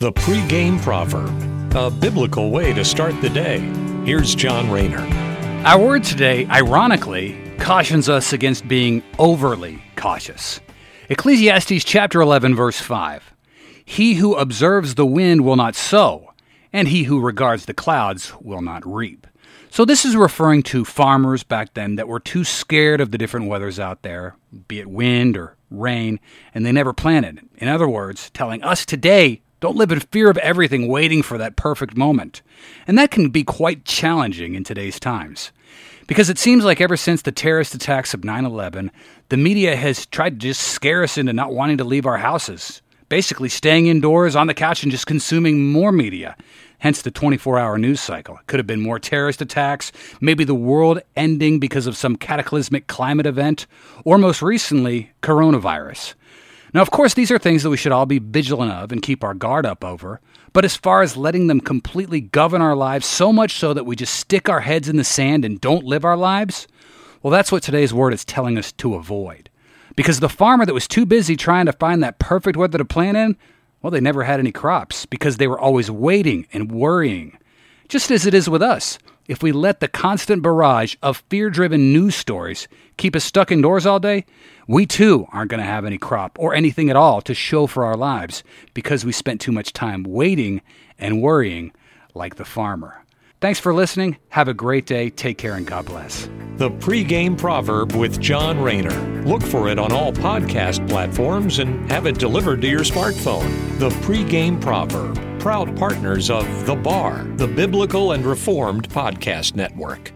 The pregame proverb, a biblical way to start the day. Here's John Rayner. Our word today, ironically, cautions us against being overly cautious. Ecclesiastes chapter 11, verse 5. He who observes the wind will not sow, and he who regards the clouds will not reap. So, this is referring to farmers back then that were too scared of the different weathers out there, be it wind or rain, and they never planted. In other words, telling us today don't live in fear of everything waiting for that perfect moment. And that can be quite challenging in today's times. Because it seems like ever since the terrorist attacks of 9 11, the media has tried to just scare us into not wanting to leave our houses. Basically, staying indoors on the couch and just consuming more media. Hence the 24 hour news cycle. It could have been more terrorist attacks, maybe the world ending because of some cataclysmic climate event, or most recently, coronavirus. Now, of course, these are things that we should all be vigilant of and keep our guard up over. But as far as letting them completely govern our lives, so much so that we just stick our heads in the sand and don't live our lives, well, that's what today's word is telling us to avoid. Because the farmer that was too busy trying to find that perfect weather to plant in, well, they never had any crops because they were always waiting and worrying. Just as it is with us. If we let the constant barrage of fear driven news stories keep us stuck indoors all day, we too aren't going to have any crop or anything at all to show for our lives because we spent too much time waiting and worrying like the farmer. Thanks for listening. Have a great day. Take care and God bless. The pregame proverb with John Rayner. Look for it on all podcast platforms and have it delivered to your smartphone. The pregame proverb proud partners of The Bar, the Biblical and Reformed Podcast Network.